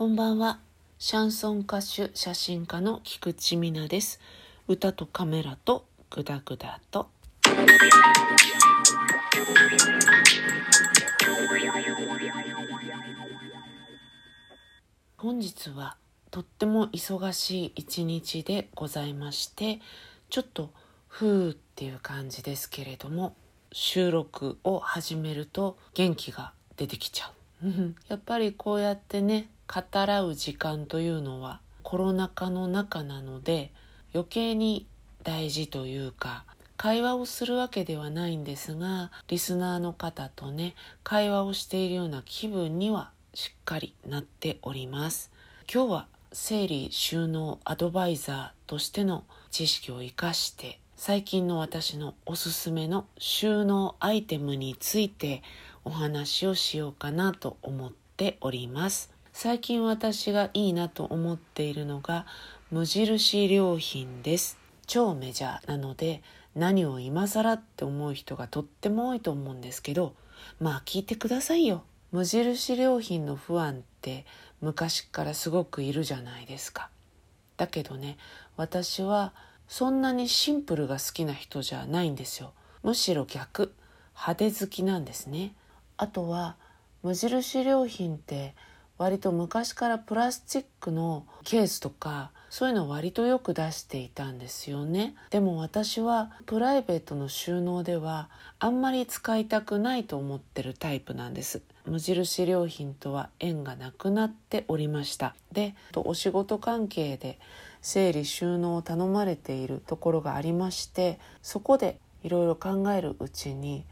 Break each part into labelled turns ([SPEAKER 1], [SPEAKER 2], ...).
[SPEAKER 1] こんばんは。シャンソン歌手、写真家の菊池美奈です。歌とカメラとグダグダと。本日はとっても忙しい一日でございましてちょっとふーっていう感じですけれども収録を始めると元気が出てきちゃうやっぱりこうやってね語らう時間というのはコロナ禍の中なので余計に大事というか会話をするわけではないんですがリスナーの方とね会話をしているような気分にはしっかりなっております。今日は整理収納アドバイザーとしての知識を生かして最近の私のおすすめの収納アイテムについてお話をしようかなと思っております。最近私がいいなと思っているのが無印良品です。超メジャーなので何を今更って思う人がとっても多いと思うんですけどまあ聞いてくださいよ。無印良品の不安って昔からすごくいるじゃないですか。だけどね私はそんなにシンプルが好きな人じゃないんですよ。むしろ逆。派手好きなんですね。あとは無印良品って割と昔からプラスチックのケースとかそういうの割とよく出していたんですよね。でも私はプライベートの収納ではあんまり使いたくないと思ってるタイプなんです。無印良品とは縁がなくなっておりました。でお仕事関係で整理収納を頼まれているところがありましてそこでいろいろ考えるうちに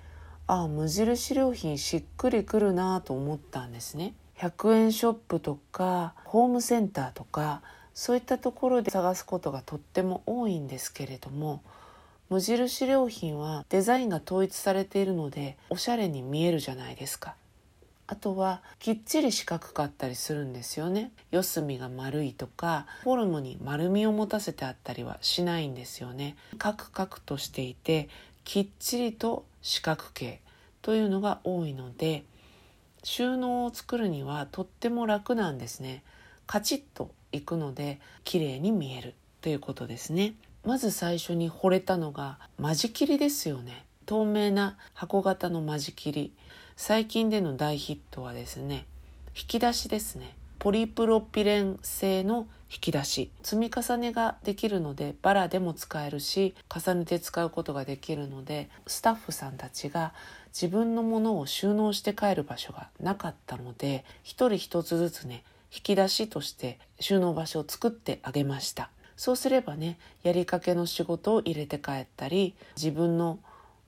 [SPEAKER 1] ああ無印良品しっくりくるなと思ったんですね。100円ショップとかホームセンターとかそういったところで探すことがとっても多いんですけれども無印良品はデザインが統一されているのでおしゃれに見えるじゃないですか。あとはきっちり四角かったりするんですよね。四隅が丸いとかフォルムに丸みを持たせてあったりはしないんですよね。カクカクとしていてきっちりと四角形というのが多いので収納を作るにはとっても楽なんですね。カチッといくので綺麗に見えるということですね。まず最初に惚れたのが間仕切りですよね。透明な箱型の間仕切り。最近での大ヒットはですね引き出しですね。ポリプロピレン製の引き出し。積み重ねができるのでバラでも使えるし重ねて使うことができるのでスタッフさんたちが自分のものを収納して帰る場所がなかったので一人一つずつね引き出しとして収納場所を作ってあげました。そうすればねやりかけの仕事を入れて帰ったり自分の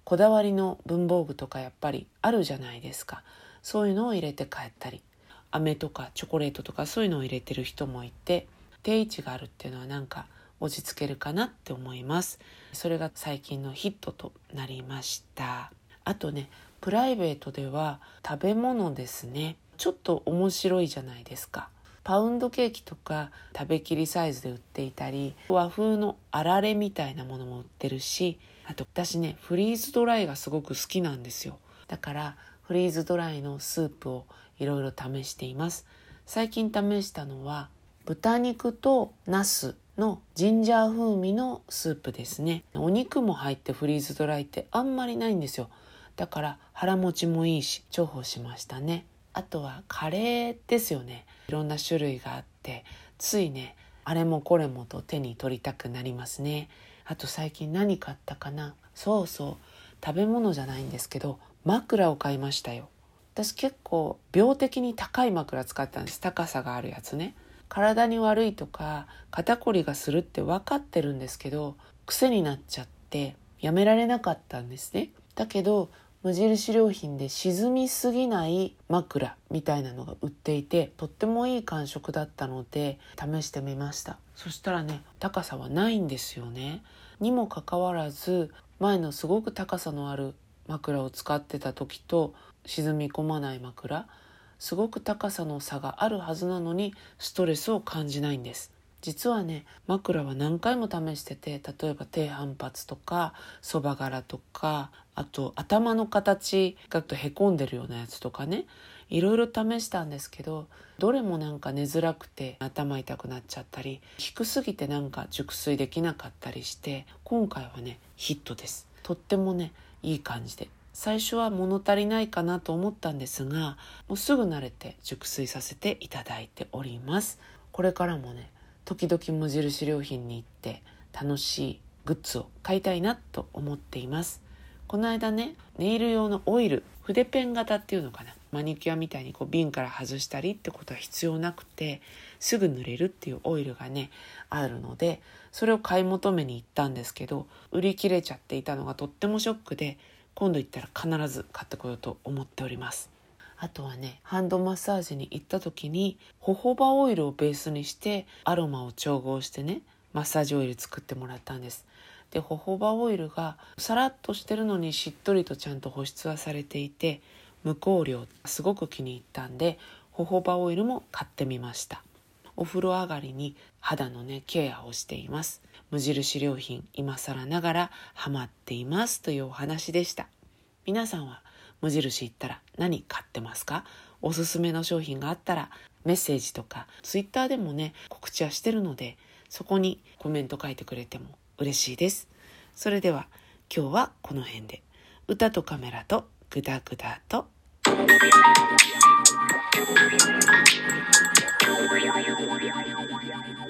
[SPEAKER 1] こだわりの文房具とかやっぱりあるじゃないですか。そういうのを入れて帰ったり。飴とかチョコレートとかそういうのを入れてる人もいて定位置があるっていうのはなんか落ち着けるかなって思います。それが最近のヒットとなりました。あとねプライベートでは食べ物ですね。ちょっと面白いじゃないですか。パウンドケーキとか食べきりサイズで売っていたり和風のあられみたいなものも売ってるしあと私ねフリーズドライがすごく好きなんですよ。だからフリーズドライのスープをいろいろ試しています。最近試したのは豚肉とナスのジンジャー風味のスープですね。お肉も入ってフリーズドライってあんまりないんですよ。だから腹持ちもいいし重宝しましたね。あとはカレーですよね。いろんな種類があってついねあれもこれもと手に取りたくなりますね。あと最近何買ったかな。そうそう食べ物じゃないんですけど枕を買いましたよ。私結構病的に高い枕使ったんです。高さがあるやつね。体に悪いとか肩こりがするって分かってるんですけど癖になっちゃってやめられなかったんですね。だけど無印良品で沈みすぎない枕みたいなのが売っていてとってもいい感触だったので試してみました。そしたらね高さはないんですよね。にもかかわらず前のすごく高さのある枕を使ってた時と沈み込まない枕すごく高さの差があるはずなのにストレスを感じないんです。実はね枕は何回も試してて例えば低反発とかそば柄とかあと頭の形がとへこんでるようなやつとかねいろいろ試したんですけどどれもなんか寝づらくて頭痛くなっちゃったり低すぎてなんか熟睡できなかったりして今回はねヒットです。とってもねいい感じで。最初は物足りないかなと思ったんですがもうすぐ慣れて熟睡させていただいております。これからもね時々無印良品に行って楽しいグッズを買いたいなと思っています。この間ねネイル用のオイル筆ペン型っていうのかな？マニキュアみたいにこう瓶から外したりってことは必要なくてすぐ塗れるっていうオイルがねあるのでそれを買い求めに行ったんですけど売り切れちゃっていたのがとってもショックで今度行ったら必ず買ってこようと思っております。あとはねハンドマッサージに行った時にホホバオイルをベースにしてアロマを調合してねマッサージオイル作ってもらったんです。でホホバオイルがさらっとしてるのにしっとりとちゃんと保湿はされていて無香料すごく気に入ったんでホホバオイルも買ってみました。お風呂上がりに肌のねケアをしています。無印良品今更ながらハマっていますというお話でした。皆さんは無印行ったら何買ってますか？おすすめの商品があったらメッセージとかツイッターでもね告知はしてるのでそこにコメント書いてくれても嬉しいです。それでは今日はこの辺で。歌とカメラとグダグダと「Thank you.